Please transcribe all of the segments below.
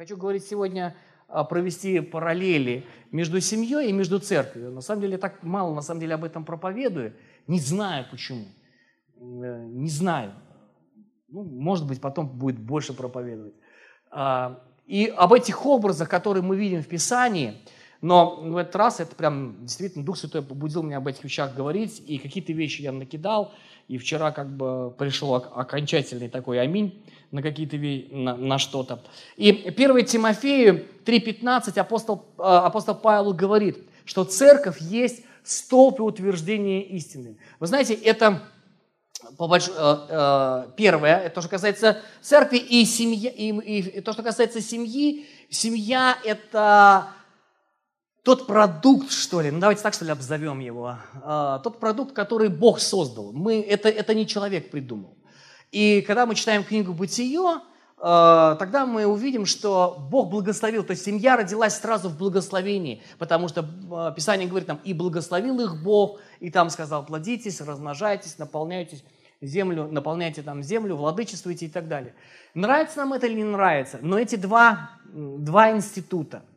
Хочу говорить сегодня, а, провести параллели между семьей и между церковью. На самом деле, так мало на самом деле об этом проповедую. Не знаю почему. Э, не знаю. Ну, может быть, потом будет больше проповедовать. А, и об этих образах, которые мы видим в Писании, но в этот раз это прям действительно Дух Святой побудил меня об этих вещах говорить, и какие-то вещи я накидал, и вчера как бы пришло окончательный такой аминь на какие-то на, на что-то. И 1 Тимофею 3.15 апостол, э, апостол Павел говорит, что церковь есть столб и утверждение истины. Вы знаете, это по. Э, э, первое, это то, что касается церкви и семьи, и, и то, что касается семьи. Семья – это тот продукт, что ли, ну давайте так, что ли, обзовем его, а, тот продукт, который Бог создал. Мы, это, это не человек придумал. И когда мы читаем книгу «Бытие», а, тогда мы увидим, что Бог благословил, то есть семья родилась сразу в благословении, потому что а, Писание говорит там, и благословил их Бог, и там сказал, плодитесь, размножайтесь, наполняйтесь землю, наполняйте там землю, владычествуйте и так далее. Нравится нам это или не нравится, но эти два, два института –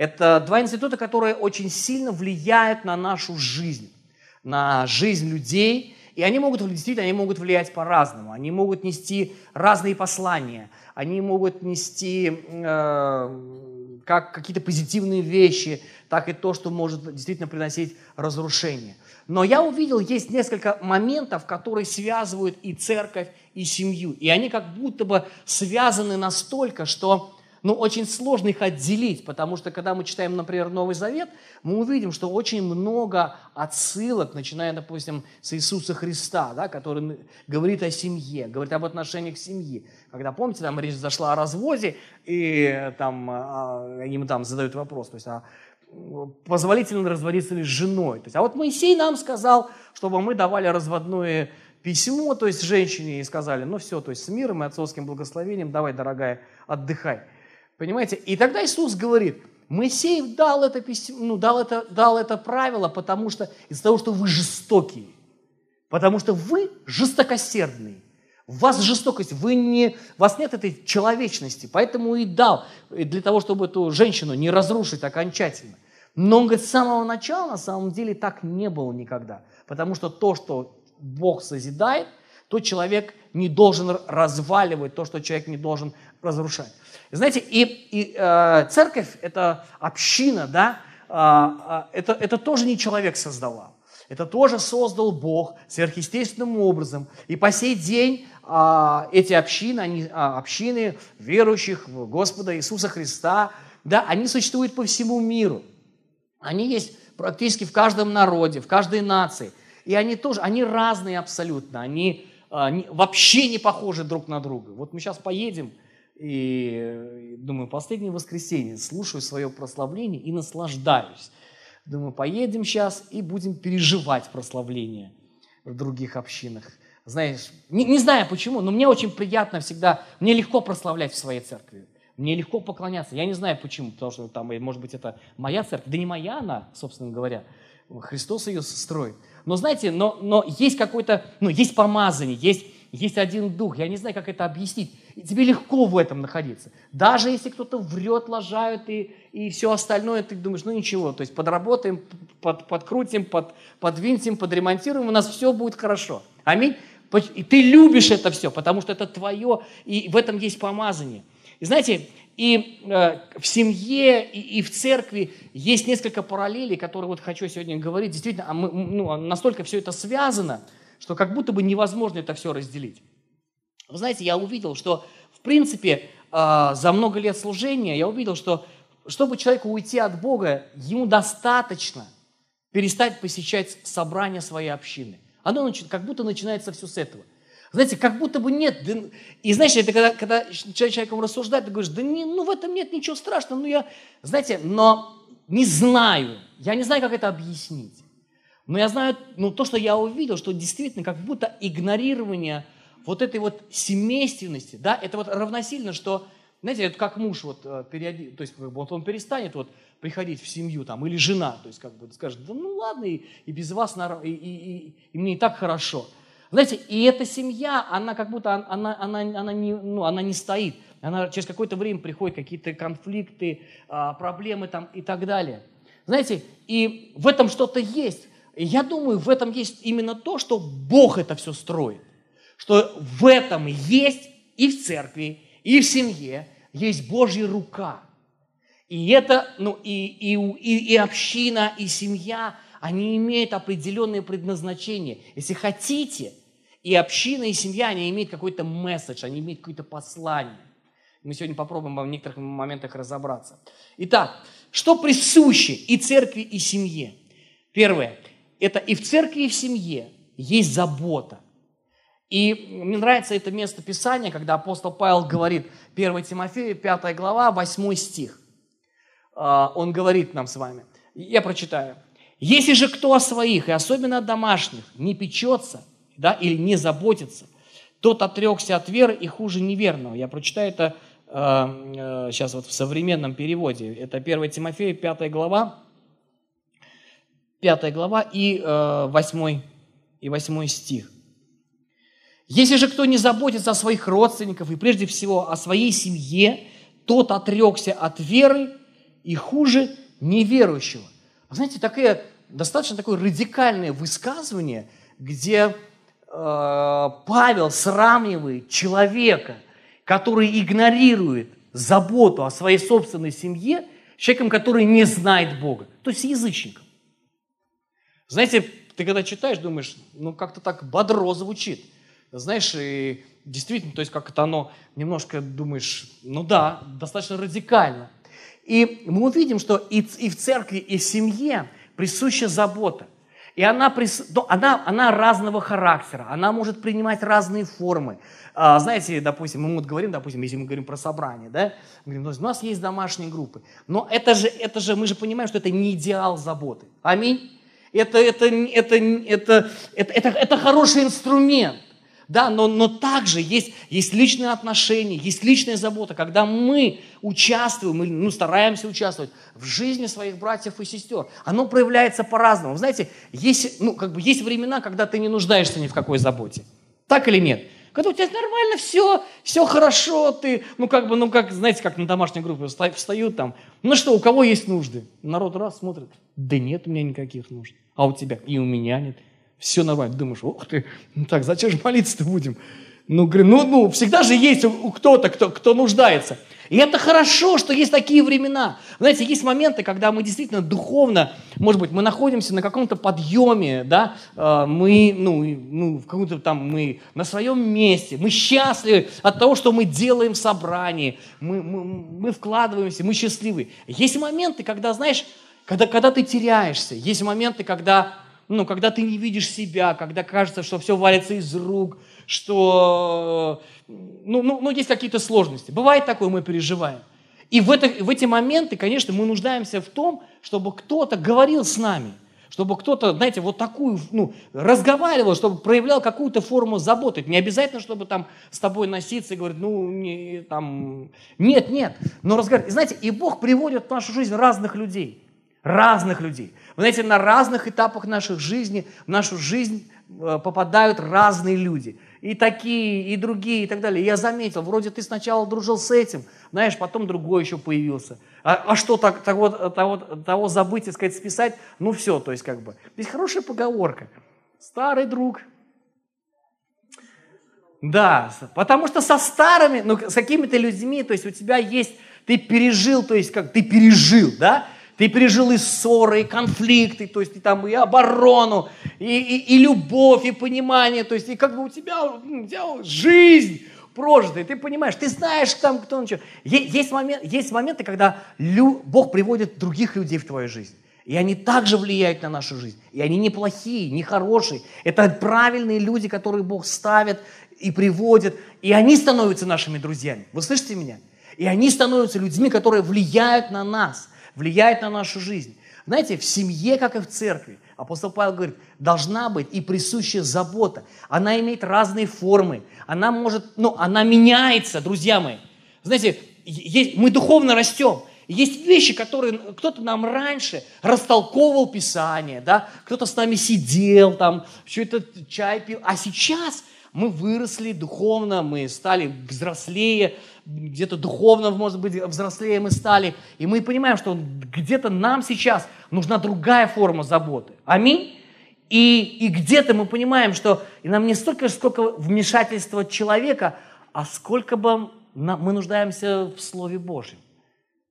это два института, которые очень сильно влияют на нашу жизнь, на жизнь людей. И они могут, действительно, они могут влиять по-разному. Они могут нести разные послания. Они могут нести э, как какие-то позитивные вещи, так и то, что может действительно приносить разрушение. Но я увидел, есть несколько моментов, которые связывают и церковь, и семью. И они как будто бы связаны настолько, что но очень сложно их отделить, потому что когда мы читаем, например, Новый Завет, мы увидим, что очень много отсылок, начиная, допустим, с Иисуса Христа, да, который говорит о семье, говорит об отношениях к семье. Когда, помните, там речь зашла о разводе, и там, а, им там задают вопрос, то есть, а позволительно разводиться ли с женой? То есть, а вот Моисей нам сказал, чтобы мы давали разводное письмо, то есть женщине, и сказали, ну все, то есть с миром и отцовским благословением, давай, дорогая, отдыхай. Понимаете? И тогда Иисус говорит, Моисей дал это, письмо, ну, дал, это, дал это правило, потому что из-за того, что вы жестокие, потому что вы жестокосердные, у вас жестокость, вы не, у вас нет этой человечности, поэтому и дал, для того, чтобы эту женщину не разрушить окончательно. Но он говорит, с самого начала на самом деле так не было никогда, потому что то, что Бог созидает, то человек не должен разваливать, то, что человек не должен разрушать. Знаете, и, и э, церковь – это община, да, э, это, это тоже не человек создавал. Это тоже создал Бог сверхъестественным образом. И по сей день э, эти общины, они, э, общины верующих в Господа Иисуса Христа, да, они существуют по всему миру. Они есть практически в каждом народе, в каждой нации. И они тоже, они разные абсолютно, они, они вообще не похожи друг на друга. Вот мы сейчас поедем, и думаю, последнее воскресенье слушаю свое прославление и наслаждаюсь. Думаю, поедем сейчас и будем переживать прославление в других общинах. Знаешь, не, не знаю почему, но мне очень приятно всегда, мне легко прославлять в своей церкви. Мне легко поклоняться. Я не знаю почему, потому что там, может быть, это моя церковь. Да не моя она, собственно говоря. Христос ее строит. Но знаете, но, но есть какой-то, ну, есть помазание, есть есть один дух. Я не знаю, как это объяснить. И тебе легко в этом находиться. Даже если кто-то врет, лажают и, и все остальное, ты думаешь, ну ничего, то есть подработаем, под, подкрутим, под, подвинтим, подремонтируем, у нас все будет хорошо. Аминь. И ты любишь это все, потому что это твое, и в этом есть помазание. И знаете, и э, в семье, и, и в церкви есть несколько параллелей, которые вот хочу сегодня говорить. Действительно, а мы, ну, настолько все это связано – что как будто бы невозможно это все разделить. Вы знаете, я увидел, что в принципе а, за много лет служения я увидел, что чтобы человеку уйти от Бога, ему достаточно перестать посещать собрания своей общины. Оно как будто начинается все с этого. Знаете, как будто бы нет. И знаешь, это когда, когда человеком рассуждает, ты говоришь, да не, ну в этом нет ничего страшного. Ну я, знаете, но не знаю. Я не знаю, как это объяснить. Но я знаю, ну, то, что я увидел, что действительно как будто игнорирование вот этой вот семейственности, да, это вот равносильно, что, знаете, это как муж вот э, периоди, то есть вот он перестанет вот приходить в семью там, или жена, то есть как бы скажет, да ну ладно, и, и без вас, и, и, и, и мне и так хорошо. Знаете, и эта семья, она как будто, она, она, она, не, ну, она не стоит. она через какое-то время приходит какие-то конфликты, а, проблемы там и так далее. Знаете, и в этом что-то есть. И я думаю, в этом есть именно то, что Бог это все строит. Что в этом есть и в церкви, и в семье есть Божья рука. И это, ну, и, и, и, и община, и семья, они имеют определенное предназначение. Если хотите, и община, и семья, они имеют какой-то месседж, они имеют какое-то послание. Мы сегодня попробуем в некоторых моментах разобраться. Итак, что присуще и церкви, и семье? Первое. Это и в церкви, и в семье есть забота. И мне нравится это место Писания, когда апостол Павел говорит, 1 Тимофея, 5 глава, 8 стих. А, он говорит нам с вами, я прочитаю. «Если же кто о своих, и особенно о домашних, не печется да, или не заботится, тот отрекся от веры и хуже неверного». Я прочитаю это сейчас вот в современном переводе. Это 1 Тимофея, 5 глава, 5 глава и 8, и 8 стих. Если же кто не заботится о своих родственников и прежде всего о своей семье, тот отрекся от веры и хуже неверующего. Знаете, такое, достаточно такое радикальное высказывание, где э, Павел сравнивает человека – который игнорирует заботу о своей собственной семье, человеком, который не знает Бога, то есть язычником. Знаете, ты когда читаешь, думаешь, ну как-то так бодро звучит. Знаешь, и действительно, то есть как это оно, немножко думаешь, ну да, достаточно радикально. И мы увидим, что и, и в церкви, и в семье присуща забота – и она, ну, она, она разного характера, она может принимать разные формы. А, знаете, допустим, мы вот говорим, допустим, если мы говорим про собрание, да, говорим, у нас есть домашние группы. Но это же, это же, мы же понимаем, что это не идеал заботы. Аминь. Это, это, это, это, это, это, это хороший инструмент. Да, но, но также есть, есть личные отношения, есть личная забота, когда мы участвуем, мы ну, стараемся участвовать в жизни своих братьев и сестер. Оно проявляется по-разному. Знаете, есть, ну, как бы есть времена, когда ты не нуждаешься ни в какой заботе. Так или нет? Когда у тебя нормально все, все хорошо, ты, ну как бы, ну как, знаете, как на домашней группе встают там, ну что, у кого есть нужды? Народ раз смотрит, да нет у меня никаких нужд. А у тебя? И у меня нет все нормально. Думаешь, ух ты, ну так, зачем же молиться-то будем? Ну, говорю, ну, ну, всегда же есть кто-то, кто, кто нуждается. И это хорошо, что есть такие времена. Знаете, есть моменты, когда мы действительно духовно, может быть, мы находимся на каком-то подъеме, да, э, мы, ну, ну в каком-то там, мы на своем месте, мы счастливы от того, что мы делаем в собрании, мы, мы, мы вкладываемся, мы счастливы. Есть моменты, когда, знаешь, когда, когда ты теряешься, есть моменты, когда ну, когда ты не видишь себя, когда кажется, что все валится из рук, что, ну, ну, ну есть какие-то сложности. Бывает такое, мы переживаем. И в, это, в эти моменты, конечно, мы нуждаемся в том, чтобы кто-то говорил с нами, чтобы кто-то, знаете, вот такую, ну, разговаривал, чтобы проявлял какую-то форму заботы. Не обязательно, чтобы там с тобой носиться и говорить, ну, не, там, нет, нет. Но разговаривать. знаете, и Бог приводит в нашу жизнь разных людей. Разных людей. Вы знаете, на разных этапах наших жизни, в нашу жизнь э, попадают разные люди. И такие, и другие, и так далее. Я заметил, вроде ты сначала дружил с этим, знаешь, потом другой еще появился. А, а что так, того, того, того забыть и сказать, списать? Ну все, то есть как бы. Здесь хорошая поговорка. Старый друг. Да, потому что со старыми, ну, с какими-то людьми, то есть у тебя есть, ты пережил, то есть как ты пережил, да, ты пережил и ссоры, и конфликты, то есть и там и оборону, и, и, и любовь, и понимание, то есть и как бы у тебя, у тебя жизнь прожитая, ты понимаешь, ты знаешь там, кто что. Есть, момент, есть моменты, когда лю, Бог приводит других людей в твою жизнь. И они также влияют на нашу жизнь. И они не плохие, не хорошие. Это правильные люди, которые Бог ставит и приводит. И они становятся нашими друзьями. Вы слышите меня? И они становятся людьми, которые влияют на нас влияет на нашу жизнь. Знаете, в семье, как и в церкви, апостол Павел говорит, должна быть и присущая забота. Она имеет разные формы. Она может, ну, она меняется, друзья мои. Знаете, есть, мы духовно растем. Есть вещи, которые кто-то нам раньше растолковывал Писание, да, кто-то с нами сидел, там, что-то чай пил, а сейчас мы выросли духовно, мы стали взрослее, где-то духовно, может быть, взрослее мы стали, и мы понимаем, что где-то нам сейчас нужна другая форма заботы. Аминь. И, и где-то мы понимаем, что и нам не столько, сколько вмешательства человека, а сколько бы мы нуждаемся в Слове Божьем.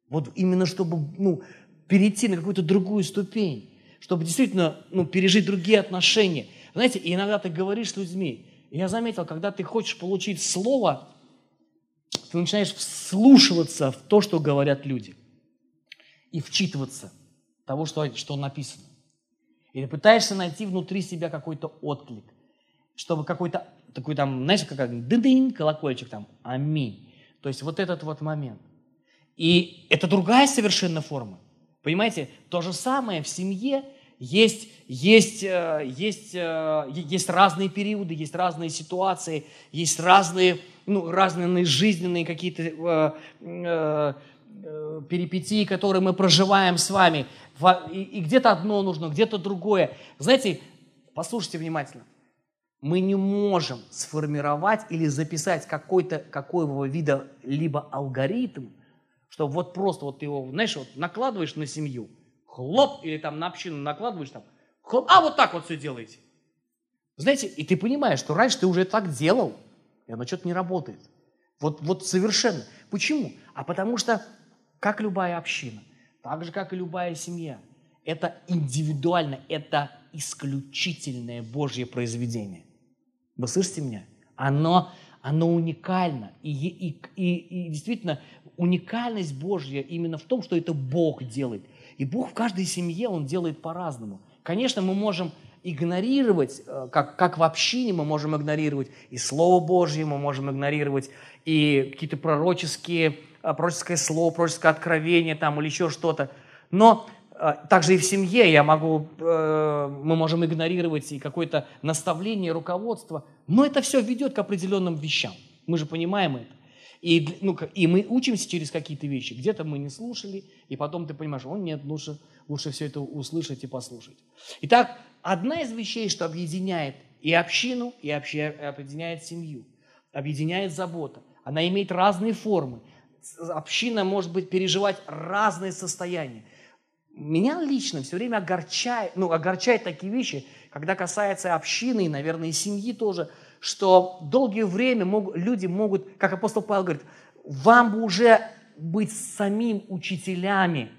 Вот именно чтобы ну, перейти на какую-то другую ступень, чтобы действительно ну, пережить другие отношения. Знаете, иногда ты говоришь с людьми, я заметил, когда ты хочешь получить слово, ты начинаешь вслушиваться в то, что говорят люди, и вчитываться в того, что, что написано. И ты пытаешься найти внутри себя какой-то отклик, чтобы какой-то такой там, знаешь, как дын колокольчик там, аминь. То есть вот этот вот момент. И это другая совершенно форма. Понимаете, то же самое в семье есть, есть, э, есть, э, есть разные периоды, есть разные ситуации, есть разные, ну, разные жизненные какие-то э, перипетии, которые мы проживаем с вами. И, где-то одно нужно, где-то другое. Знаете, послушайте внимательно. Мы не можем сформировать или записать какой-то, какого вида либо алгоритм, что вот просто вот его, знаешь, вот накладываешь на семью, хлоп, или там на общину накладываешь там, хлоп, а вот так вот все делаете. Знаете, и ты понимаешь, что раньше ты уже так делал, и оно что-то не работает. Вот, вот совершенно. Почему? А потому что, как любая община, так же, как и любая семья, это индивидуально, это исключительное Божье произведение. Вы слышите меня? Оно, оно уникально. И, и, и, и действительно, уникальность Божья именно в том, что это Бог делает. И Бог в каждой семье, Он делает по-разному. Конечно, мы можем игнорировать, э, как, как в общине мы можем игнорировать и Слово Божье, мы можем игнорировать и какие-то пророческие, э, пророческое слово, пророческое откровение там или еще что-то. Но э, также и в семье я могу, мы можем игнорировать и какое-то наставление, руководство, но это все ведет к определенным вещам. Мы же понимаем это. И, ну, и мы учимся через какие-то вещи. Где-то мы не слушали, и потом ты понимаешь, о нет, лучше, лучше все это услышать и послушать. Итак, одна из вещей, что объединяет и общину, и объединяет семью, объединяет забота. Она имеет разные формы. Община может быть переживать разные состояния. Меня лично все время огорчает, ну, огорчает такие вещи, когда касается общины и, наверное, и семьи тоже – что долгое время мог, люди могут, как апостол Павел говорит, вам бы уже быть самим учителями,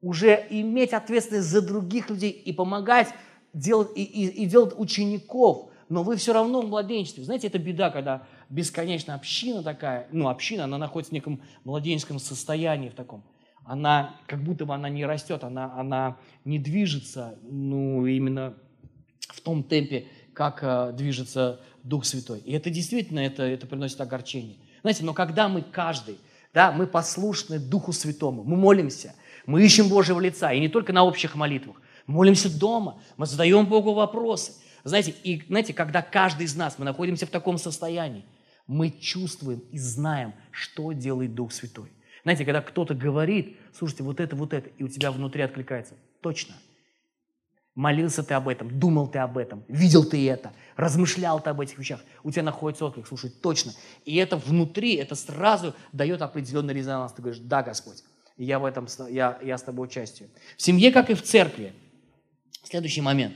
уже иметь ответственность за других людей и помогать делать, и, и, и делать учеников, но вы все равно в младенчестве. Знаете, это беда, когда бесконечно община такая, ну, община, она находится в неком младенческом состоянии в таком. Она, как будто бы она не растет, она, она не движется, ну, именно в том темпе, как э, движется Дух Святой. И это действительно, это, это приносит огорчение. Знаете, но когда мы каждый, да, мы послушны Духу Святому, мы молимся, мы ищем Божьего лица, и не только на общих молитвах, молимся дома, мы задаем Богу вопросы. Знаете, и знаете, когда каждый из нас, мы находимся в таком состоянии, мы чувствуем и знаем, что делает Дух Святой. Знаете, когда кто-то говорит, слушайте, вот это, вот это, и у тебя внутри откликается, точно – Молился ты об этом, думал ты об этом, видел ты это, размышлял ты об этих вещах. У тебя находится отклик, слушай, точно. И это внутри, это сразу дает определенный резонанс. Ты говоришь, да, Господь, я в этом, я, я с тобой участию. В семье, как и в церкви, следующий момент.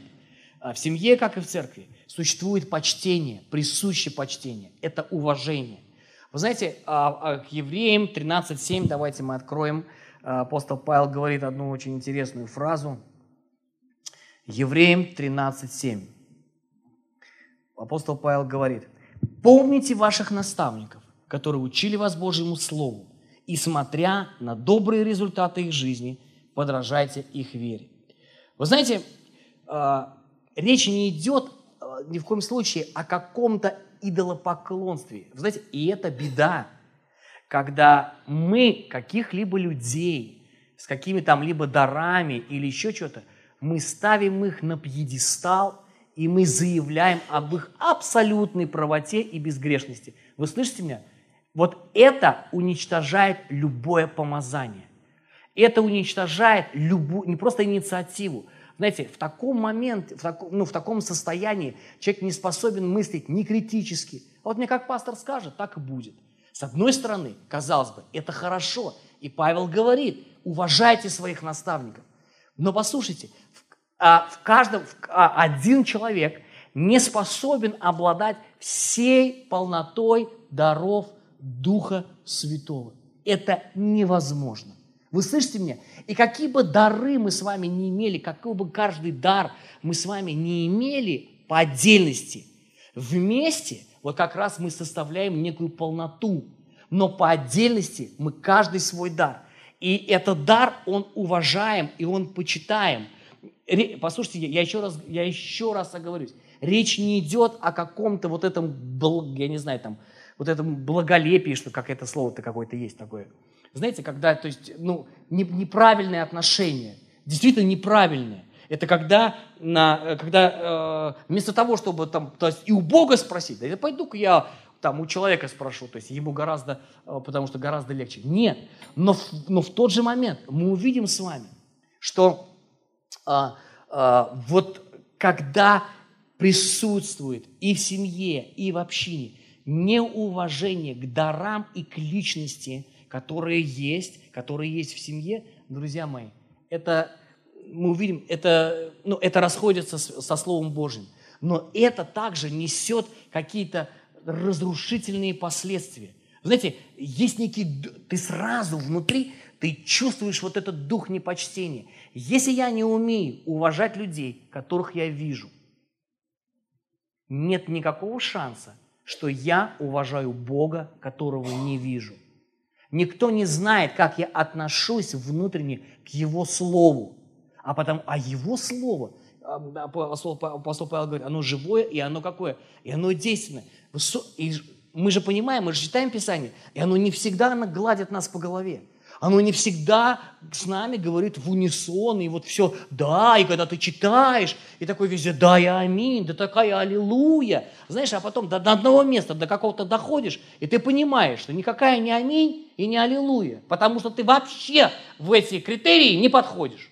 А, в семье, как и в церкви, существует почтение, присущее почтение. Это уважение. Вы знаете, а, а, к евреям 13.7, давайте мы откроем. Апостол Павел говорит одну очень интересную фразу – Евреям 13.7. Апостол Павел говорит, «Помните ваших наставников, которые учили вас Божьему Слову, и, смотря на добрые результаты их жизни, подражайте их вере». Вы знаете, а, речь не идет а, ни в коем случае о каком-то идолопоклонстве. Вы знаете, и это беда, когда мы каких-либо людей с какими то либо дарами или еще что-то – мы ставим их на пьедестал, и мы заявляем об их абсолютной правоте и безгрешности. Вы слышите меня? Вот это уничтожает любое помазание. Это уничтожает любую, не просто инициативу. Знаете, в таком моменте, в, таком, ну, в таком состоянии человек не способен мыслить ни критически. А вот мне как пастор скажет, так и будет. С одной стороны, казалось бы, это хорошо. И Павел говорит, уважайте своих наставников. Но послушайте, в, а, каждом, а, один человек не способен обладать всей полнотой даров Духа Святого. Это невозможно. Вы слышите меня? И какие бы дары мы с вами не имели, какой бы каждый дар мы с вами не имели по отдельности, вместе вот как раз мы составляем некую полноту. Но по отдельности мы каждый свой дар. И этот дар, он уважаем и он почитаем. Послушайте, я еще раз, я еще раз оговорюсь. Речь не идет о каком-то вот этом, я не знаю, там, вот этом благолепии, что как это слово-то какое-то есть такое. Знаете, когда, то есть, ну, не, неправильные отношения, действительно неправильные. Это когда, на, когда э, вместо того, чтобы там, то есть и у Бога спросить, да пойду-ка я там у человека спрошу, то есть ему гораздо, э, потому что гораздо легче. Нет, но но в тот же момент мы увидим с вами, что э, э, вот когда присутствует и в семье, и в общине неуважение к дарам и к личности, которые есть, которые есть в семье, друзья мои, это мы увидим, это, ну, это расходится со Словом Божьим. Но это также несет какие-то разрушительные последствия. Знаете, есть некий, ты сразу внутри, ты чувствуешь вот этот дух непочтения. Если я не умею уважать людей, которых я вижу, нет никакого шанса, что я уважаю Бога, которого не вижу. Никто не знает, как я отношусь внутренне к Его Слову. А потому, а Его Слово, апостол, апостол Павел говорит, оно живое и оно какое? И оно действенное. И мы же понимаем, мы же читаем Писание, и оно не всегда гладит нас по голове. Оно не всегда с нами говорит в унисон, и вот все, да, и когда ты читаешь, и такой везде, да, и аминь, да такая аллилуйя. Знаешь, а потом до, до одного места, до какого-то доходишь, и ты понимаешь, что никакая не аминь и не аллилуйя, потому что ты вообще в эти критерии не подходишь.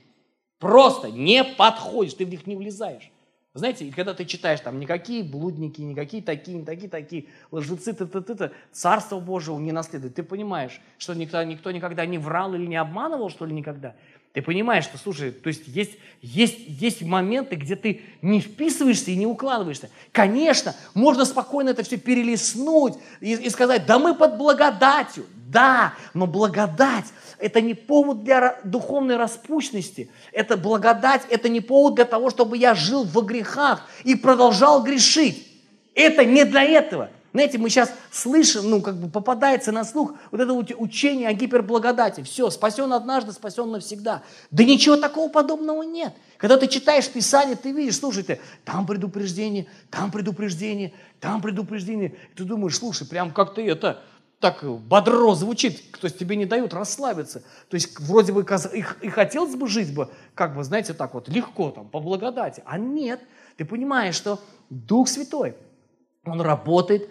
Просто не подходишь, ты в них не влезаешь. Знаете, и когда ты читаешь там никакие блудники, никакие такие, такие, такие, лжецы, ты, ты, ты, ты, Царство Божьего не наследует, ты понимаешь, что никто, никто никогда не врал или не обманывал, что ли, никогда. Ты понимаешь, что, слушай, то есть есть, есть, есть моменты, где ты не вписываешься и не укладываешься. Конечно, можно спокойно это все перелистнуть и, и сказать, да мы под благодатью. Да, но благодать – это не повод для духовной распущенности. Это благодать, это не повод для того, чтобы я жил во грехах и продолжал грешить. Это не для этого. Знаете, мы сейчас слышим, ну, как бы попадается на слух вот это учение о гиперблагодати. Все, спасен однажды, спасен навсегда. Да ничего такого подобного нет. Когда ты читаешь Писание, ты видишь, слушай, ты, там предупреждение, там предупреждение, там предупреждение. Ты думаешь, слушай, прям как ты это, так бодро звучит, то есть тебе не дают расслабиться. То есть вроде бы их, и хотелось бы жить бы, как бы, знаете, так вот, легко там, по благодати. А нет, ты понимаешь, что Дух Святой, Он работает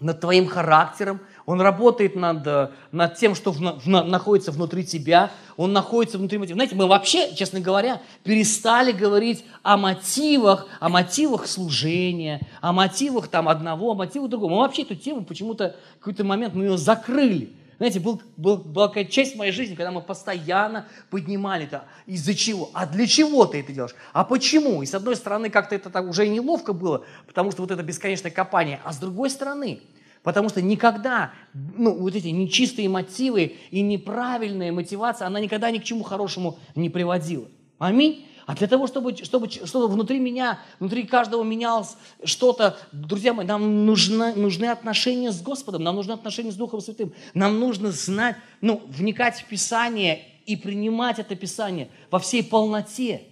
над твоим характером, он работает над, э, над тем, что в, в, находится внутри тебя, он находится внутри мотива. Знаете, мы вообще, честно говоря, перестали говорить о мотивах, о мотивах служения, о мотивах там одного, о мотивах другого. Мы вообще эту тему почему-то в какой-то момент мы ее закрыли. Знаете, был, был, была какая часть моей жизни, когда мы постоянно поднимали это. Из-за чего? А для чего ты это делаешь? А почему? И с одной стороны, как-то это так уже неловко было, потому что вот это бесконечное копание. А с другой стороны, потому что никогда, ну, вот эти нечистые мотивы и неправильная мотивация, она никогда ни к чему хорошему не приводила. Аминь. А для того, чтобы, чтобы, чтобы внутри меня, внутри каждого менялось что-то, друзья мои, нам нужны, нужны отношения с Господом, нам нужны отношения с Духом Святым. Нам нужно знать, ну, вникать в Писание и принимать это Писание во всей полноте.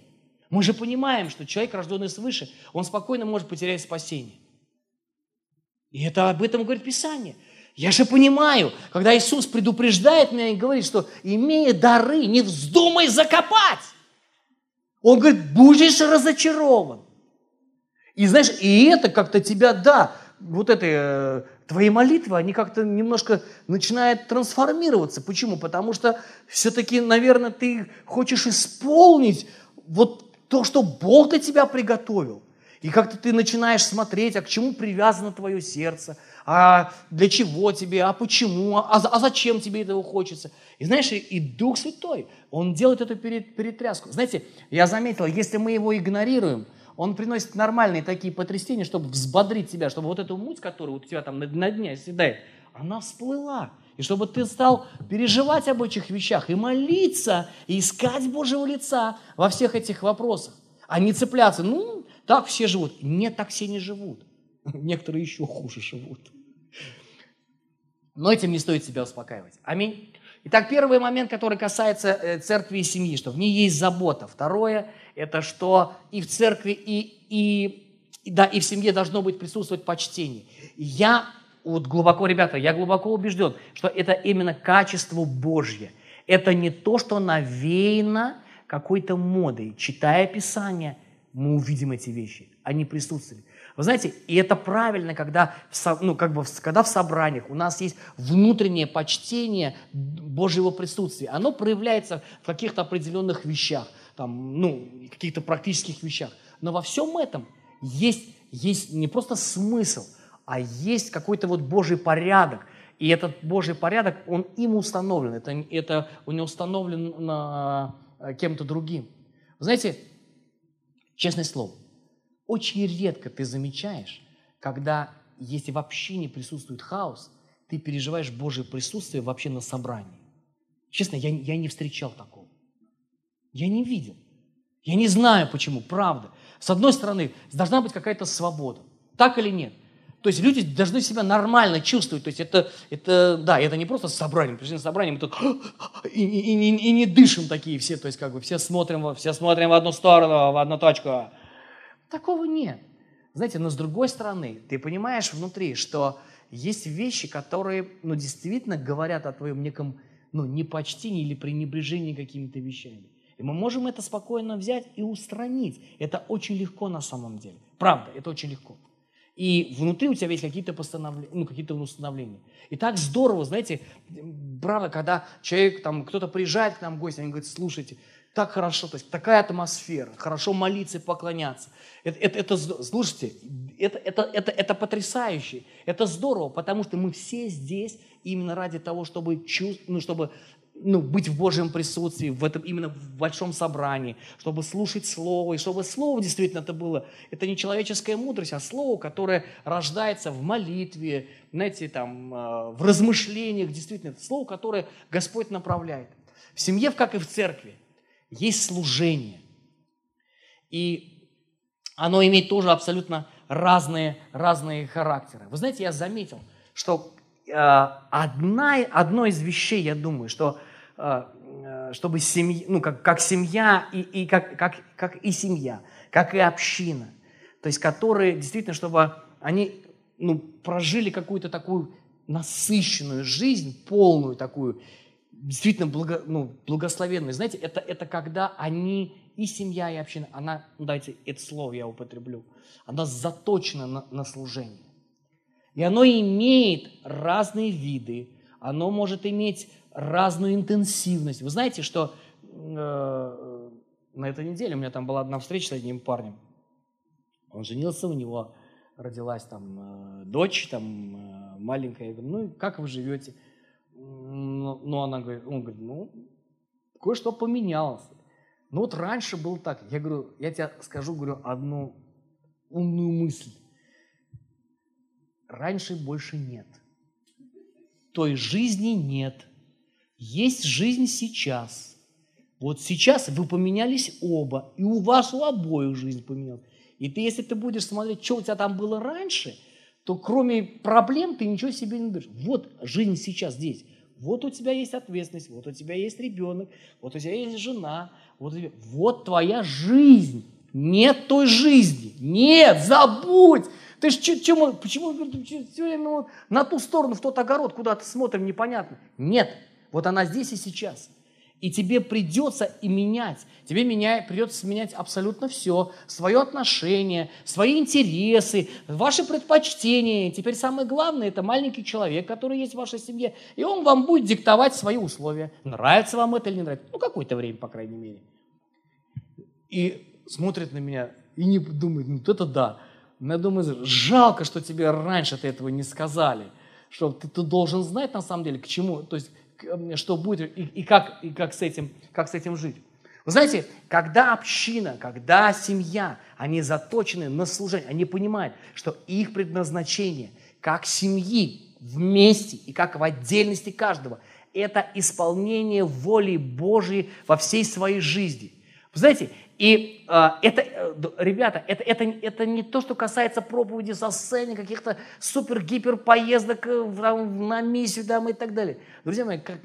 Мы же понимаем, что человек, рожденный свыше, он спокойно может потерять спасение. И это об этом говорит Писание. Я же понимаю, когда Иисус предупреждает меня и говорит, что имея дары, не вздумай закопать. Он говорит, будешь разочарован. И знаешь, и это как-то тебя, да, вот это, э, твои молитвы, они как-то немножко начинают трансформироваться. Почему? Потому что все-таки, наверное, ты хочешь исполнить вот то, что Бог для тебя приготовил. И как-то ты начинаешь смотреть, а к чему привязано твое сердце, а для чего тебе, а почему, а, а зачем тебе этого хочется. И знаешь, и Дух Святой, Он делает эту перетряску. Знаете, я заметил, если мы его игнорируем, он приносит нормальные такие потрясения, чтобы взбодрить тебя, чтобы вот эту муть, которая у тебя там на, на дне оседает, она всплыла. И чтобы ты стал переживать об этих вещах и молиться, и искать Божьего лица во всех этих вопросах, а не цепляться. Ну, так все живут. Нет, так все не живут. Некоторые еще хуже живут. Но этим не стоит себя успокаивать. Аминь. Итак, первый момент, который касается э, церкви и семьи, что в ней есть забота. Второе, это что и в церкви, и, и, да, и в семье должно быть присутствовать почтение. Я вот глубоко, ребята, я глубоко убежден, что это именно качество Божье. Это не то, что навеяно какой-то модой. Читая Писание, мы увидим эти вещи. Они присутствуют. Вы знаете, и это правильно, когда ну, как бы, когда в собраниях у нас есть внутреннее почтение Божьего присутствия. Оно проявляется в каких-то определенных вещах, там, ну, каких-то практических вещах. Но во всем этом есть, есть не просто смысл, а есть какой-то вот Божий порядок. И этот Божий порядок, он им установлен. Это, это он не установлен на, э, кем-то другим. Вы знаете, честное слово, очень редко ты замечаешь, когда, если вообще не присутствует хаос, ты переживаешь Божье присутствие вообще на собрании. Честно, я, я не встречал такого. Я не видел. Я не знаю почему, правда. С одной стороны, должна быть какая-то свобода. Так или нет? То есть люди должны себя нормально чувствовать. То есть это, это да, это не просто собрание. Пришли на собрание, мы тут и, и, и, и не дышим такие все. То есть как бы все смотрим, все смотрим в одну сторону, в одну точку. Такого нет. Знаете, но с другой стороны, ты понимаешь внутри, что есть вещи, которые ну, действительно говорят о твоем неком ну, непочтении или пренебрежении какими-то вещами. И мы можем это спокойно взять и устранить. Это очень легко на самом деле. Правда, это очень легко. И внутри у тебя есть какие-то постановления, ну, какие-то установления. И так здорово, знаете, правда, когда человек, там, кто-то приезжает к нам в гости, они говорят, слушайте, так хорошо, то есть такая атмосфера, хорошо молиться и поклоняться. Это, это, это слушайте, это, это, это, это потрясающе, это здорово, потому что мы все здесь именно ради того, чтобы, чувств, ну, чтобы ну, быть в Божьем присутствии, в этом именно в большом собрании, чтобы слушать Слово, и чтобы Слово действительно это было, это не человеческая мудрость, а Слово, которое рождается в молитве, знаете, там, э, в размышлениях, действительно, это Слово, которое Господь направляет. В семье, как и в церкви, есть служение. И оно имеет тоже абсолютно разные, разные характеры. Вы знаете, я заметил, что Э, одна, одно из вещей, я думаю, что чтобы семья, ну, как, как семья и, и как, как, как и семья, как и община, то есть которые действительно, чтобы они ну, прожили какую-то такую насыщенную жизнь, полную такую, действительно благо, ну, благословенную. Знаете, это, это когда они, и семья, и община, она, ну, давайте это слово я употреблю, она заточена на, на служение. И оно имеет разные виды, оно может иметь разную интенсивность. Вы знаете, что э, на этой неделе у меня там была одна встреча с одним парнем. Он женился, у него родилась там э, дочь, там э, маленькая. Я говорю, ну как вы живете? Ну, ну она говорит, он говорит, ну кое-что поменялось. Ну вот раньше было так. Я говорю, я тебе скажу, говорю, одну умную мысль раньше больше нет. Той жизни нет. Есть жизнь сейчас. Вот сейчас вы поменялись оба, и у вас у обоих жизнь поменялась. И ты, если ты будешь смотреть, что у тебя там было раньше, то кроме проблем ты ничего себе не даешь. Вот жизнь сейчас здесь. Вот у тебя есть ответственность, вот у тебя есть ребенок, вот у тебя есть жена, вот, вот твоя жизнь. Нет той жизни. Нет, забудь. Ты ж чему, почему все время на ту сторону, в тот огород, куда ты смотрим, непонятно? Нет, вот она здесь и сейчас. И тебе придется и менять. Тебе меня, придется менять абсолютно все. Свое отношение, свои интересы, ваши предпочтения. Теперь самое главное, это маленький человек, который есть в вашей семье. И он вам будет диктовать свои условия. Нравится вам это или не нравится. Ну, какое-то время, по крайней мере. и смотрит на меня и не думает, ну это да. Но я думаю, жалко, что тебе раньше ты этого не сказали, что ты, ты должен знать на самом деле, к чему, то есть, что будет и, и, как, и как, с этим, как с этим жить. Вы знаете, когда община, когда семья, они заточены на служение, они понимают, что их предназначение как семьи вместе и как в отдельности каждого – это исполнение воли Божьей во всей своей жизни. Знаете, и э, это, ребята, это, это, это не то, что касается проповеди со сцены, каких-то супер-гипер поездок э, на миссию там, и так далее. Друзья мои, как,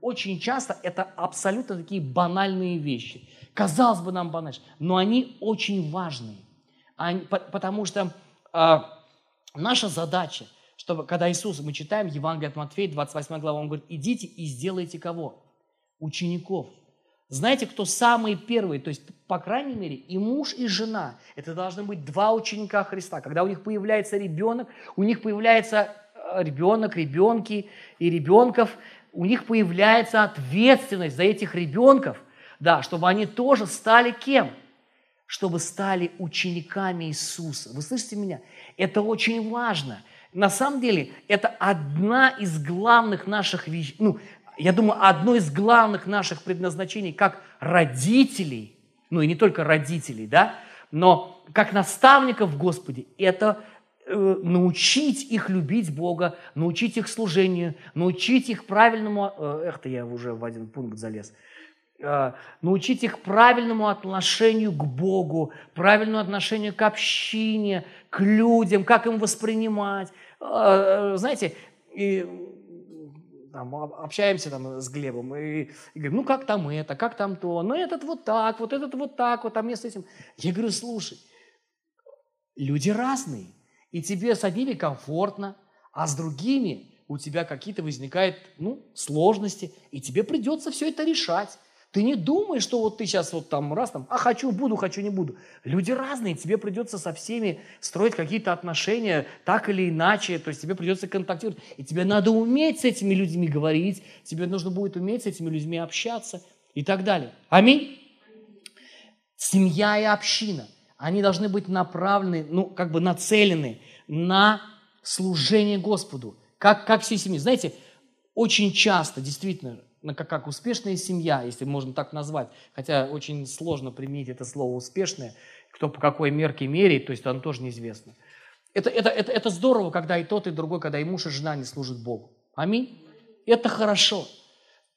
очень часто это абсолютно такие банальные вещи. Казалось бы, нам банальные, но они очень важные. Они, потому что э, наша задача – чтобы, когда Иисус, мы читаем Евангелие от Матфея, 28 глава, он говорит, идите и сделайте кого? Учеников. Знаете, кто самые первые? То есть, по крайней мере, и муж, и жена. Это должны быть два ученика Христа. Когда у них появляется ребенок, у них появляется э, ребенок, ребенки и ребенков, у них появляется ответственность за этих ребенков, да, чтобы они тоже стали кем? Чтобы стали учениками Иисуса. Вы слышите меня? Это очень важно. На самом деле, это одна из главных наших ну, я думаю, одно из главных наших предназначений как родителей, ну и не только родителей, да, но как наставников в Господе, это э, научить их любить Бога, научить их служению, научить их правильному, э, эх, то я уже в один пункт залез, э, научить их правильному отношению к Богу, правильному отношению к общине, к людям, как им воспринимать. А, знаете, и там, общаемся там с Глебом и, и говорим, ну как там это, как там то, ну этот вот так, вот этот вот так, вот там место этим. Я говорю, слушай, люди разные, и тебе с одними комфортно, а с другими у тебя какие-то возникают ну, сложности, и тебе придется все это решать. Ты не думай, что вот ты сейчас вот там раз там, а хочу, буду, хочу, не буду. Люди разные, тебе придется со всеми строить какие-то отношения так или иначе, то есть тебе придется контактировать. И тебе надо уметь с этими людьми говорить, тебе нужно будет уметь с этими людьми общаться и так далее. Аминь. Семья и община, они должны быть направлены, ну, как бы нацелены на служение Господу, как, как все семьи. Знаете, очень часто, действительно, как, как успешная семья, если можно так назвать, хотя очень сложно применить это слово «успешное», кто по какой мерке меряет, то есть оно тоже неизвестно. Это, это, это, это здорово, когда и тот, и другой, когда и муж, и жена не служат Богу. Аминь. Это хорошо.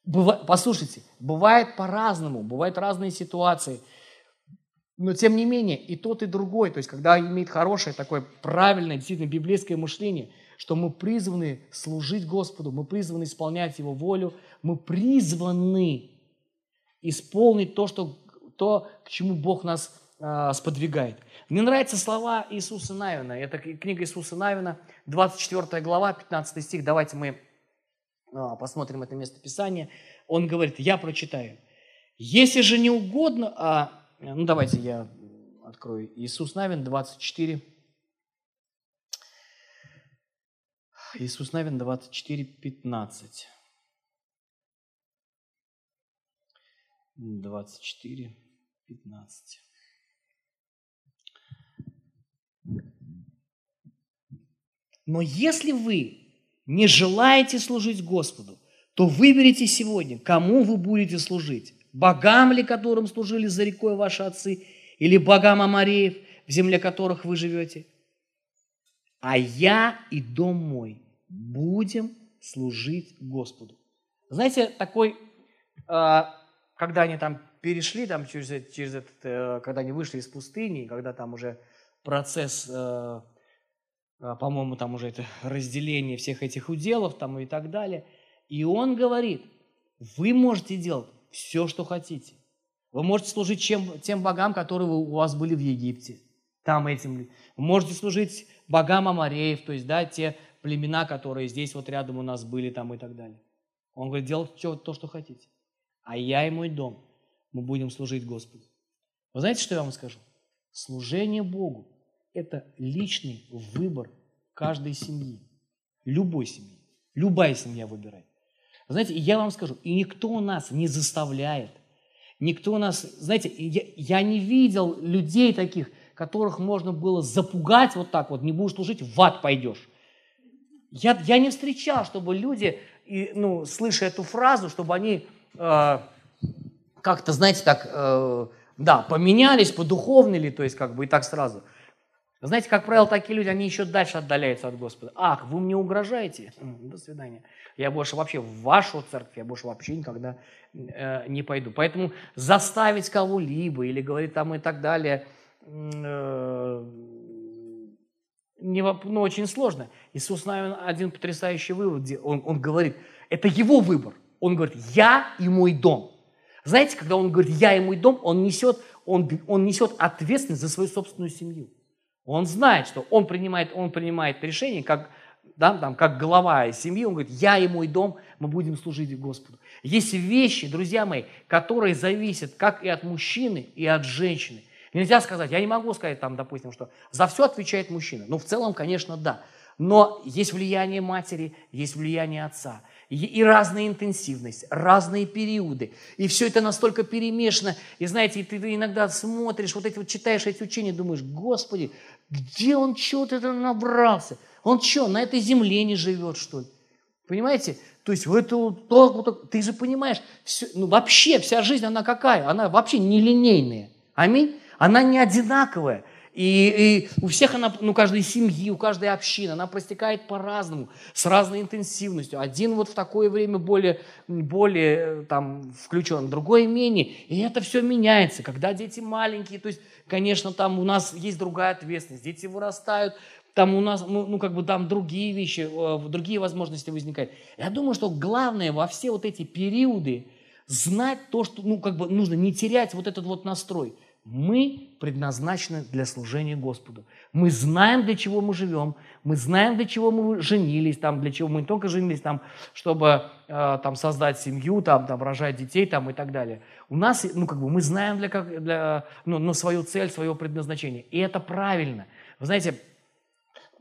Быва, послушайте, бывает по-разному, бывают разные ситуации. Но тем не менее, и тот, и другой, то есть когда имеет хорошее, такое правильное, действительно библейское мышление – что мы призваны служить Господу, мы призваны исполнять Его волю, мы призваны исполнить то, что, то к чему Бог нас э, сподвигает. Мне нравятся слова Иисуса Навина. Это книга Иисуса Навина, 24 глава, 15 стих. Давайте мы э, посмотрим это место Писания. Он говорит, я прочитаю. «Если же не угодно...» а, Ну, давайте я открою. Иисус Навин, 24, Иисус Навин 24, 15. 24, 15. Но если вы не желаете служить Господу, то выберите сегодня, кому вы будете служить. Богам ли, которым служили за рекой ваши отцы, или богам Амареев, в земле которых вы живете? А я и дом мой будем служить Господу. Знаете, такой, а, когда они там перешли, там, через, через этот, э, когда они вышли из пустыни, когда там уже процесс, э, по-моему, там уже это разделение всех этих уделов там и так далее, и он говорит, вы можете делать все, что хотите. Вы можете служить чем, тем богам, которые у вас были в Египте. Там этим. Вы можете служить богам Амареев, то есть, да, те племена, которые здесь вот рядом у нас были там и так далее. Он говорит, делайте то, что хотите. А я и мой дом, мы будем служить Господу. Вы знаете, что я вам скажу? Служение Богу – это личный выбор каждой семьи, любой семьи. Любая семья выбирает. Вы знаете, я вам скажу, и никто нас не заставляет, Никто нас, знаете, я, я не видел людей таких, которых можно было запугать вот так вот, не будешь служить, в ад пойдешь. Я, я не встречал, чтобы люди, и, ну, слыша эту фразу, чтобы они э, как-то, знаете, так, э, да, поменялись, подуховнили, то есть как бы и так сразу. Знаете, как правило, такие люди, они еще дальше отдаляются от Господа. Ах, вы мне угрожаете? До свидания. Я больше вообще в вашу церковь, я больше вообще никогда э, не пойду. Поэтому заставить кого-либо или говорить там и так далее, э, не, ну, очень сложно. Иисус, наверное, один потрясающий вывод, он, он говорит, это его выбор. Он говорит, я и мой дом. Знаете, когда он говорит «я и мой дом», он несет, он, он несет ответственность за свою собственную семью. Он знает, что он принимает, он принимает решение, как, да, там, как глава семьи, он говорит, я и мой дом, мы будем служить Господу. Есть вещи, друзья мои, которые зависят как и от мужчины, и от женщины. Нельзя сказать, я не могу сказать, там, допустим, что за все отвечает мужчина. Ну, в целом, конечно, да. Но есть влияние матери, есть влияние отца – и разная интенсивность, разные периоды. И все это настолько перемешано. И знаете, ты иногда смотришь, вот эти вот читаешь эти учения, думаешь, Господи, где он что-то это набрался? Он что, на этой земле не живет, что ли? Понимаете? То есть в это вот так вот, ты же понимаешь, все, ну вообще вся жизнь, она какая? Она вообще нелинейная. Аминь? Она не одинаковая. И, и у всех она, ну, каждой семьи, у каждой общины, она простекает по-разному, с разной интенсивностью. Один вот в такое время более, более э, там, включен, другой менее. И это все меняется. Когда дети маленькие, то есть, конечно, там у нас есть другая ответственность. Дети вырастают, там у нас, ну, ну, как бы там другие вещи, э, другие возможности возникают. Я думаю, что главное во все вот эти периоды знать то, что, ну, как бы нужно не терять вот этот вот настрой. Мы предназначены для служения Господу. Мы знаем, для чего мы живем, мы знаем, для чего мы женились, там, для чего мы не только женились, там, чтобы э, там, создать семью, там, там, рожать детей там, и так далее. У нас, ну, как бы, мы знаем для, как, для, ну, ну, свою цель, свое предназначение. И это правильно. Вы знаете,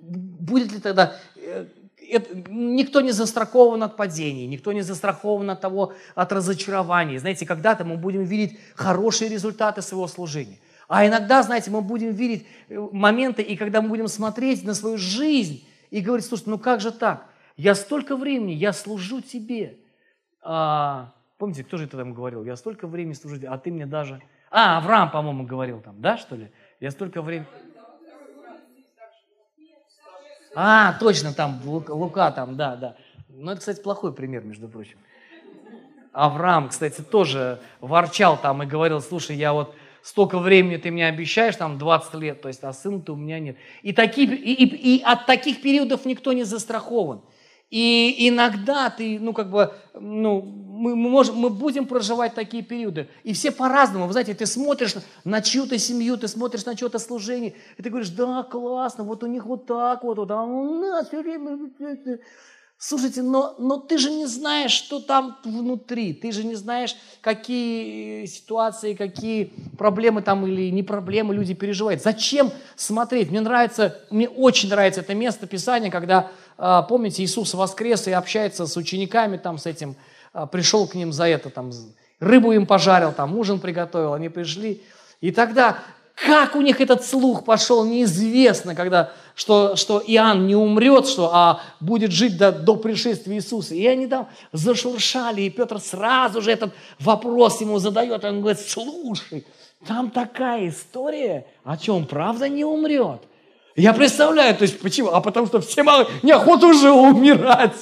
будет ли тогда э, это, никто не застрахован от падений, никто не застрахован от того, от разочарований. Знаете, когда-то мы будем видеть хорошие результаты своего служения. А иногда, знаете, мы будем видеть э, моменты, и когда мы будем смотреть на свою жизнь и говорить, слушай, ну как же так? Я столько времени, я служу тебе. А, помните, кто же это там говорил? Я столько времени служу тебе, а ты мне даже... А, Авраам, по-моему, говорил там, да, что ли? Я столько времени... А, точно, там Лука, там, да, да. Ну, это, кстати, плохой пример, между прочим. Авраам, кстати, тоже ворчал там и говорил, слушай, я вот столько времени ты мне обещаешь, там 20 лет, то есть, а сын-то у меня нет. И, такие, и, и, и от таких периодов никто не застрахован. И иногда ты, ну, как бы, ну, мы, мы, можем, мы будем проживать такие периоды. И все по-разному. Вы знаете, ты смотришь на чью-то семью, ты смотришь на чье-то служение, и ты говоришь, да, классно, вот у них вот так вот, вот а у нас все время... Слушайте, но, но ты же не знаешь, что там внутри. Ты же не знаешь, какие ситуации, какие проблемы там или не проблемы люди переживают. Зачем смотреть? Мне нравится, мне очень нравится это место Писания, когда, помните, Иисус воскрес и общается с учениками, там, с этим, а, пришел к ним за это, там, рыбу им пожарил, там, ужин приготовил, они пришли. И тогда как у них этот слух пошел, неизвестно, когда, что, что Иоанн не умрет, что, а будет жить до, до пришествия Иисуса. И они там зашуршали, и Петр сразу же этот вопрос ему задает. Он говорит, слушай, там такая история, о чем правда не умрет. Я представляю, то есть почему? А потому что всем неохота уже умирать,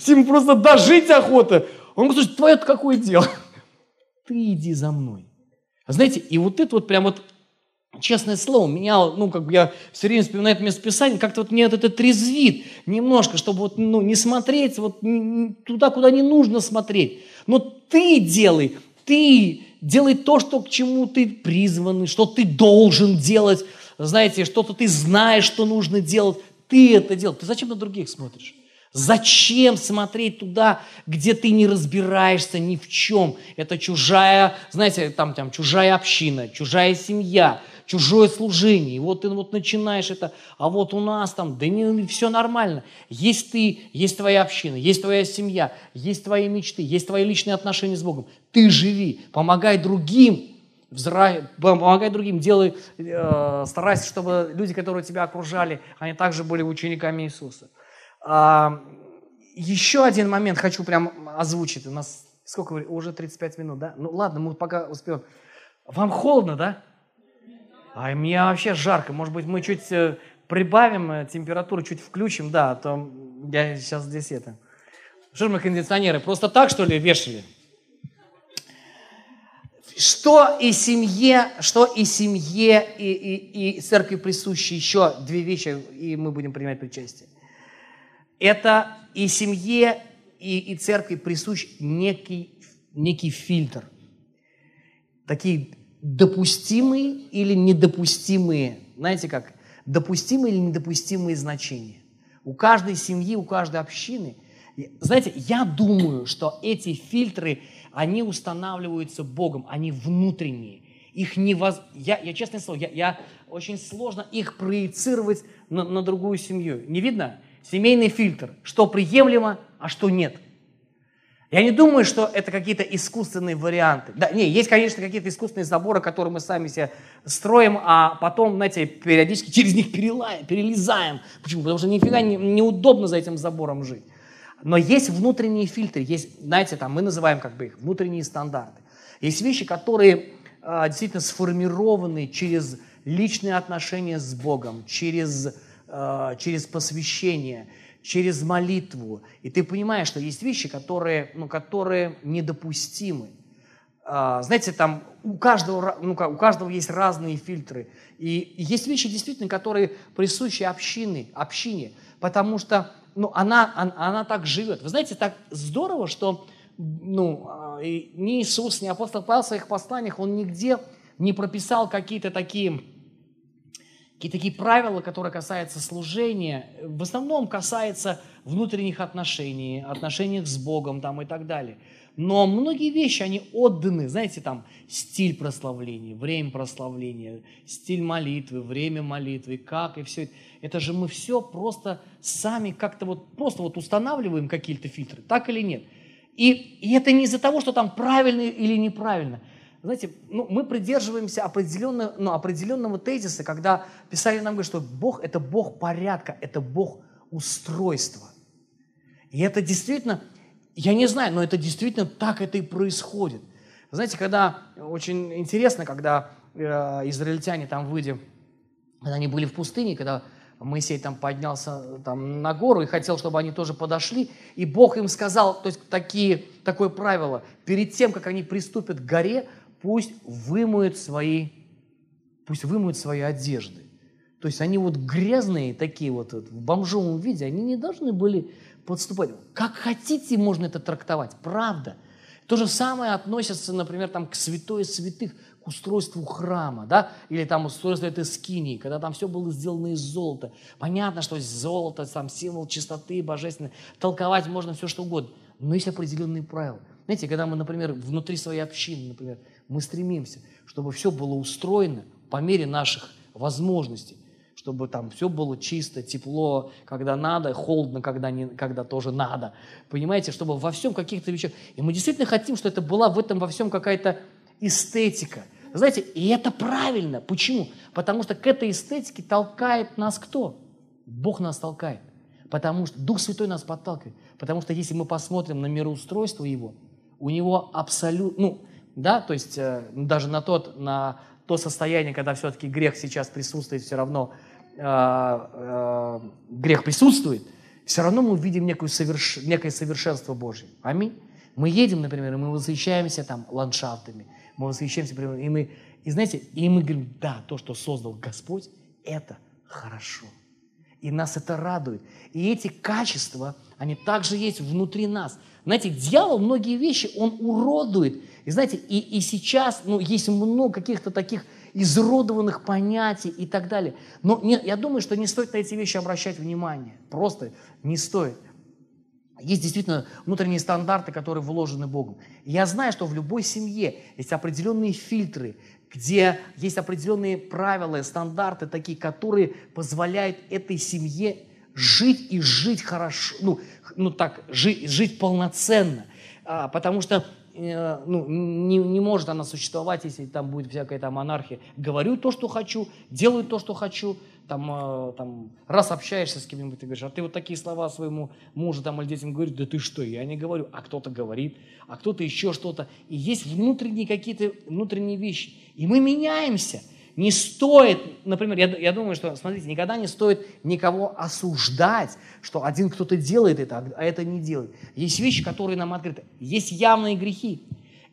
всем просто дожить охота. Он говорит, твое какое дело? Ты иди за мной. Знаете, и вот это вот прям вот Честное слово, меня, ну, как бы я все время вспоминаю это местописание, как-то вот мне вот это трезвит немножко, чтобы вот, ну, не смотреть вот туда, куда не нужно смотреть. Но ты делай, ты делай то, что, к чему ты призван, что ты должен делать, знаете, что-то ты знаешь, что нужно делать, ты это делай. Ты зачем на других смотришь? Зачем смотреть туда, где ты не разбираешься ни в чем? Это чужая, знаете, там, там чужая община, чужая семья, чужое служение. И вот ты вот начинаешь это, а вот у нас там, да не, все нормально. Есть ты, есть твоя община, есть твоя семья, есть твои мечты, есть твои личные отношения с Богом. Ты живи, помогай другим, взра... помогай другим, делай, э, старайся, чтобы люди, которые тебя окружали, они также были учениками Иисуса. А, еще один момент хочу прям озвучить. У нас сколько уже 35 минут, да? Ну ладно, мы пока успеем. Вам холодно, да? А мне вообще жарко. Может быть, мы чуть э, прибавим э, температуру, чуть включим, да, а то я сейчас здесь это. Что мы кондиционеры? Просто так, что ли, вешали? Что и семье, что и семье, и, и, и церкви присущи еще две вещи, и мы будем принимать причастие. Это и семье, и, и церкви присущ некий, некий фильтр. Такие допустимые или недопустимые, знаете как, допустимые или недопустимые значения. У каждой семьи, у каждой общины. Знаете, я думаю, что эти фильтры, они устанавливаются Богом, они внутренние. Их невоз... я, я честное слово, я, я очень сложно их проецировать на, на другую семью. Не видно? Семейный фильтр, что приемлемо, а что нет – я не думаю, что это какие-то искусственные варианты. Да, не, есть, конечно, какие-то искусственные заборы, которые мы сами себе строим, а потом, знаете, периодически через них перелаем, перелезаем. Почему? Потому что нифига не, неудобно за этим забором жить. Но есть внутренние фильтры, есть, знаете, там мы называем как бы их внутренние стандарты. Есть вещи, которые э, действительно сформированы через личные отношения с Богом, через, э, через посвящение, через молитву. И ты понимаешь, что есть вещи, которые, ну, которые недопустимы. А, знаете, там у каждого, ну, у каждого есть разные фильтры. И есть вещи, действительно, которые присущи общине, общине потому что ну, она, она, она так живет. Вы знаете, так здорово, что ну, а, ни Иисус, ни апостол Павел в своих посланиях, он нигде не прописал какие-то такие какие такие правила, которые касаются служения, в основном касается внутренних отношений, отношений с Богом там, и так далее. Но многие вещи, они отданы, знаете, там, стиль прославления, время прославления, стиль молитвы, время молитвы, как и все это. Же мы все просто сами как-то вот, просто вот устанавливаем какие-то фильтры, так или нет. И, и это не из-за того, что там правильно или неправильно – знаете, ну, мы придерживаемся определенного, ну, определенного тезиса, когда Писание нам что Бог – это Бог порядка, это Бог устройства. И это действительно, я не знаю, но это действительно так это и происходит. Знаете, когда, очень интересно, когда э, израильтяне там выйдя, когда они были в пустыне, когда Моисей там поднялся там, на гору и хотел, чтобы они тоже подошли, и Бог им сказал, то есть такие, такое правило, перед тем, как они приступят к горе, пусть вымоют свои, пусть вымоют свои одежды. То есть они вот грязные такие вот, вот в бомжовом виде, они не должны были подступать. Как хотите, можно это трактовать, правда. То же самое относится, например, там, к святой святых, к устройству храма, да, или там устройство этой скинии, когда там все было сделано из золота. Понятно, что золото, там символ чистоты божественной, толковать можно все что угодно, но есть определенные правила. Знаете, когда мы, например, внутри своей общины, например, мы стремимся, чтобы все было устроено по мере наших возможностей, чтобы там все было чисто, тепло, когда надо, холодно, когда, не, когда тоже надо. Понимаете, чтобы во всем каких-то вещах... И мы действительно хотим, чтобы это была в этом во всем какая-то эстетика. Знаете, и это правильно. Почему? Потому что к этой эстетике толкает нас кто? Бог нас толкает. Потому что Дух Святой нас подталкивает. Потому что если мы посмотрим на мироустройство Его, у Него абсолютно... Ну, да, то есть э, даже на, тот, на то состояние, когда все-таки грех сейчас присутствует, все равно э, э, грех присутствует, все равно мы видим некую соверш... некое совершенство Божье. Аминь. Мы едем, например, и мы восхищаемся там ландшафтами, мы восхищаемся, например, и мы, и знаете, и мы говорим, да, то, что создал Господь, это хорошо. И нас это радует. И эти качества, они также есть внутри нас. Знаете, дьявол многие вещи, он уродует. И знаете, и, и сейчас ну, есть много каких-то таких изродованных понятий и так далее. Но не, я думаю, что не стоит на эти вещи обращать внимание. Просто не стоит. Есть действительно внутренние стандарты, которые вложены Богом. я знаю, что в любой семье есть определенные фильтры, где есть определенные правила, стандарты такие, которые позволяют этой семье жить и жить хорошо, ну, ну так, жить, жить полноценно. А, потому что ну, не, не может она существовать, если там будет всякая там анархия. Говорю то, что хочу, делаю то, что хочу. Там, э, там, раз общаешься с кем-нибудь, ты говоришь, а ты вот такие слова своему мужу там, или детям говоришь, да ты что, я не говорю, а кто-то говорит, а кто-то еще что-то. И есть внутренние какие-то внутренние вещи. И мы меняемся – не стоит, например, я, я думаю, что, смотрите, никогда не стоит никого осуждать, что один кто-то делает это, а это не делает. Есть вещи, которые нам открыты. Есть явные грехи.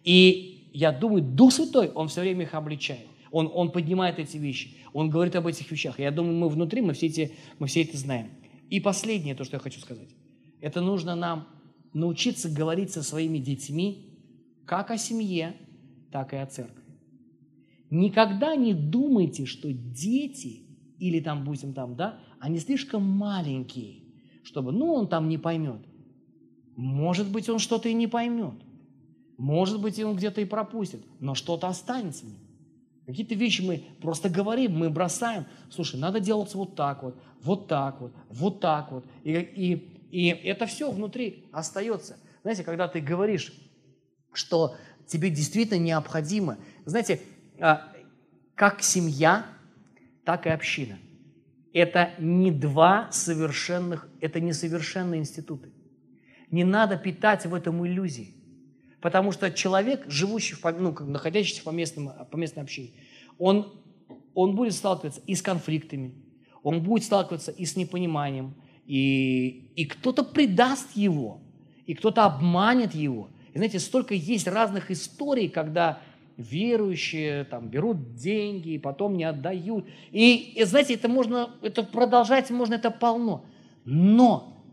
И я думаю, Дух Святой, Он все время их обличает. Он, он поднимает эти вещи. Он говорит об этих вещах. Я думаю, мы внутри, мы все, эти, мы все это знаем. И последнее, то, что я хочу сказать. Это нужно нам научиться говорить со своими детьми как о семье, так и о церкви. Никогда не думайте, что дети, или там, будем там, да, они слишком маленькие, чтобы, ну, он там не поймет. Может быть, он что-то и не поймет. Может быть, он где-то и пропустит, но что-то останется в нем. Какие-то вещи мы просто говорим, мы бросаем. Слушай, надо делать вот так вот, вот так вот, вот так вот. И, и, и это все внутри остается. Знаете, когда ты говоришь, что тебе действительно необходимо, знаете, как семья, так и община. Это не два совершенных, это не совершенные институты. Не надо питать в этом иллюзии. Потому что человек, живущий, в, ну, находящийся по, местным, по местной общине, он, он будет сталкиваться и с конфликтами, он будет сталкиваться и с непониманием, и, и кто-то предаст его, и кто-то обманет его. И знаете, столько есть разных историй, когда верующие там берут деньги и потом не отдают. И, и знаете, это можно, это продолжать можно, это полно. Но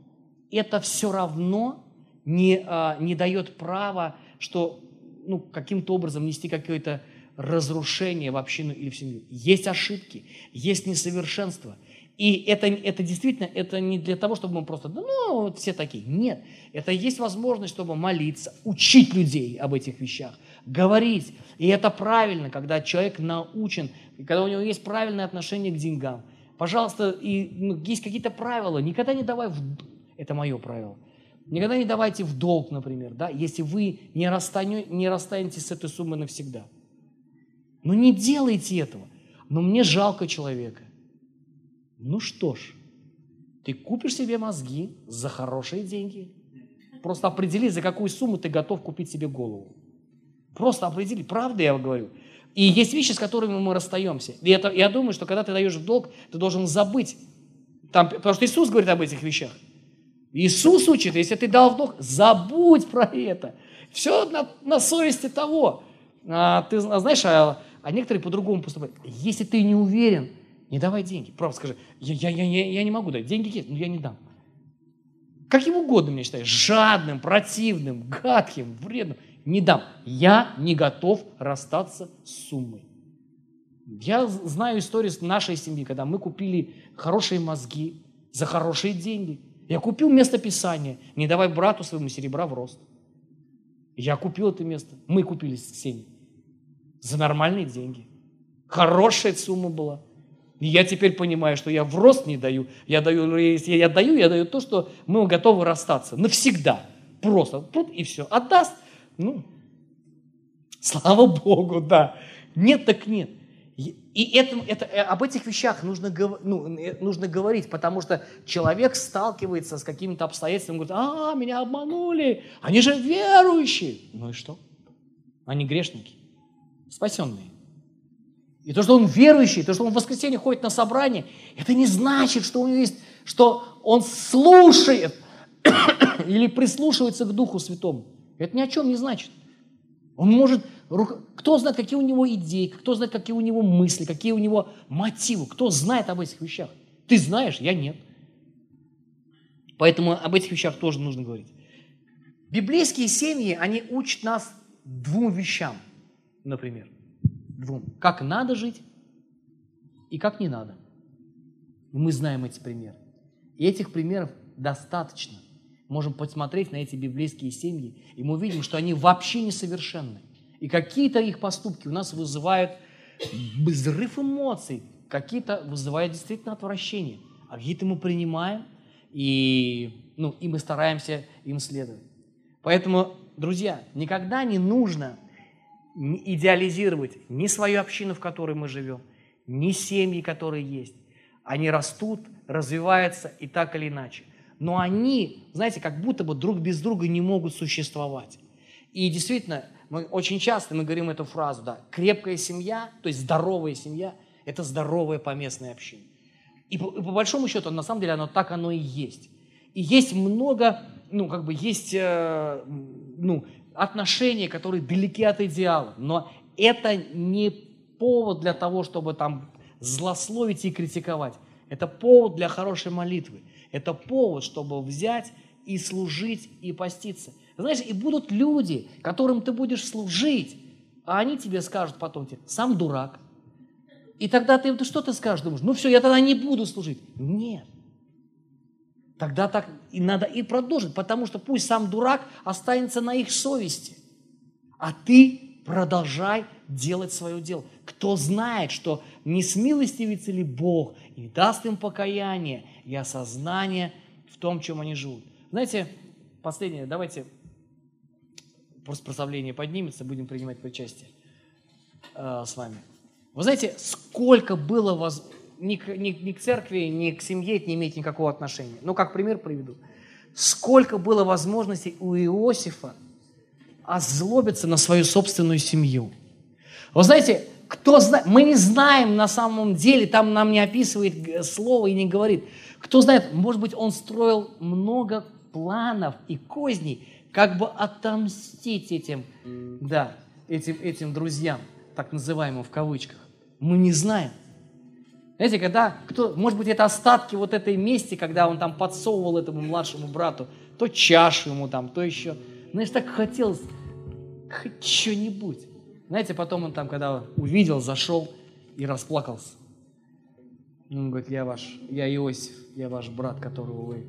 это все равно не, а, не дает права, что ну, каким-то образом нести какое-то разрушение в общину или в семью. Есть ошибки, есть несовершенство. И это, это действительно, это не для того, чтобы мы просто, ну, вот все такие. Нет, это есть возможность, чтобы молиться, учить людей об этих вещах, говорить. И это правильно, когда человек научен, когда у него есть правильное отношение к деньгам. Пожалуйста, и ну, есть какие-то правила. Никогда не давай в... Это мое правило. Никогда не давайте в долг, например, да, если вы не, расстане, не расстанетесь с этой суммой навсегда. Ну не делайте этого. Но мне жалко человека. Ну что ж, ты купишь себе мозги за хорошие деньги. Просто определи, за какую сумму ты готов купить себе голову. Просто определи, правда я говорю. И есть вещи, с которыми мы расстаемся. И это, я думаю, что когда ты даешь в долг, ты должен забыть. Там, потому что Иисус говорит об этих вещах. Иисус учит, если ты дал в долг, забудь про это. Все на, на совести того. А, ты знаешь, а, а некоторые по-другому поступают. Если ты не уверен, не давай деньги. Просто скажи, я, я, я, я, не могу дать. Деньги есть, но я не дам. Каким угодно меня считаешь. Жадным, противным, гадким, вредным не дам. Я не готов расстаться с суммой. Я знаю историю нашей семьи, когда мы купили хорошие мозги за хорошие деньги. Я купил место Писания, не давай брату своему серебра в рост. Я купил это место. Мы купили с Ксенией. За нормальные деньги. Хорошая сумма была. И я теперь понимаю, что я в рост не даю. Я даю, я даю, я даю то, что мы готовы расстаться. Навсегда. Просто. И все. Отдаст ну, слава Богу, да. Нет так нет. И это, это, об этих вещах нужно, ну, э, нужно говорить, потому что человек сталкивается с какими-то обстоятельствами, говорит, а, меня обманули, они же верующие. Ну и что? Они грешники, спасенные. И то, что он верующий, то, что он в воскресенье ходит на собрание, это не значит, что у него есть, что он слушает или прислушивается к Духу Святому. Это ни о чем не значит. Он может, кто знает, какие у него идеи, кто знает, какие у него мысли, какие у него мотивы, кто знает об этих вещах. Ты знаешь, я нет. Поэтому об этих вещах тоже нужно говорить. Библейские семьи, они учат нас двум вещам, например. Двум. Как надо жить и как не надо. Мы знаем эти примеры. И этих примеров достаточно – можем посмотреть на эти библейские семьи, и мы видим, что они вообще несовершенны. И какие-то их поступки у нас вызывают взрыв эмоций, какие-то вызывают действительно отвращение, а какие-то мы принимаем, и, ну, и мы стараемся им следовать. Поэтому, друзья, никогда не нужно идеализировать ни свою общину, в которой мы живем, ни семьи, которые есть. Они растут, развиваются и так или иначе. Но они, знаете, как будто бы друг без друга не могут существовать. И действительно, мы очень часто мы говорим эту фразу, да, крепкая семья, то есть здоровая семья, это здоровая поместная община. И по, и по большому счету, на самом деле, оно так оно и есть. И есть много, ну, как бы есть, э, ну, отношения, которые далеки от идеала, но это не повод для того, чтобы там злословить и критиковать. Это повод для хорошей молитвы. Это повод, чтобы взять и служить, и поститься. Знаешь, и будут люди, которым ты будешь служить, а они тебе скажут потом, тебе, сам дурак. И тогда ты, ты что ты скажешь? Думаешь, ну все, я тогда не буду служить. Нет. Тогда так и надо и продолжить, потому что пусть сам дурак останется на их совести, а ты продолжай делать свое дело. Кто знает, что не смилостивится ли Бог и даст им покаяние и осознание в том, чем они живут. Знаете, последнее, давайте просто прославление поднимется, будем принимать причастие э, с вами. Вы знаете, сколько было воз ни к, ни, ни к церкви, ни к семье это не имеет никакого отношения. Ну, как пример приведу. Сколько было возможностей у Иосифа озлобиться на свою собственную семью. Вы знаете, кто знает, мы не знаем на самом деле, там нам не описывает слово и не говорит. Кто знает, может быть, он строил много планов и козней, как бы отомстить этим, да, этим, этим друзьям, так называемым в кавычках. Мы не знаем. Знаете, когда, кто, может быть, это остатки вот этой мести, когда он там подсовывал этому младшему брату то чашу ему там, то еще. Знаешь, так хотелось хоть что-нибудь. Знаете, потом он там, когда увидел, зашел и расплакался. Он говорит, я ваш, я Иосиф, я ваш брат, которого вы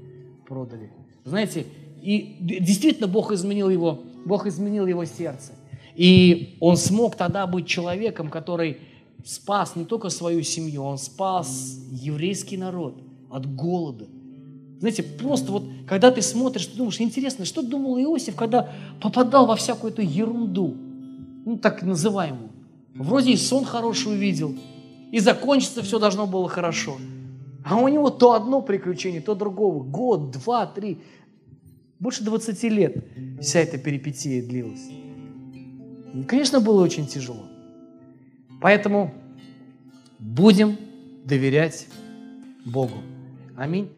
продали. Знаете, и действительно Бог изменил его, Бог изменил его сердце. И он смог тогда быть человеком, который спас не только свою семью, он спас еврейский народ от голода. Знаете, просто вот, когда ты смотришь, ты думаешь, интересно, что думал Иосиф, когда попадал во всякую эту ерунду, ну, так называемую. Вроде и сон хороший увидел, и закончиться все должно было хорошо. А у него то одно приключение, то другого. Год, два, три. Больше 20 лет вся эта перипетия длилась. Конечно, было очень тяжело. Поэтому будем доверять Богу. Аминь.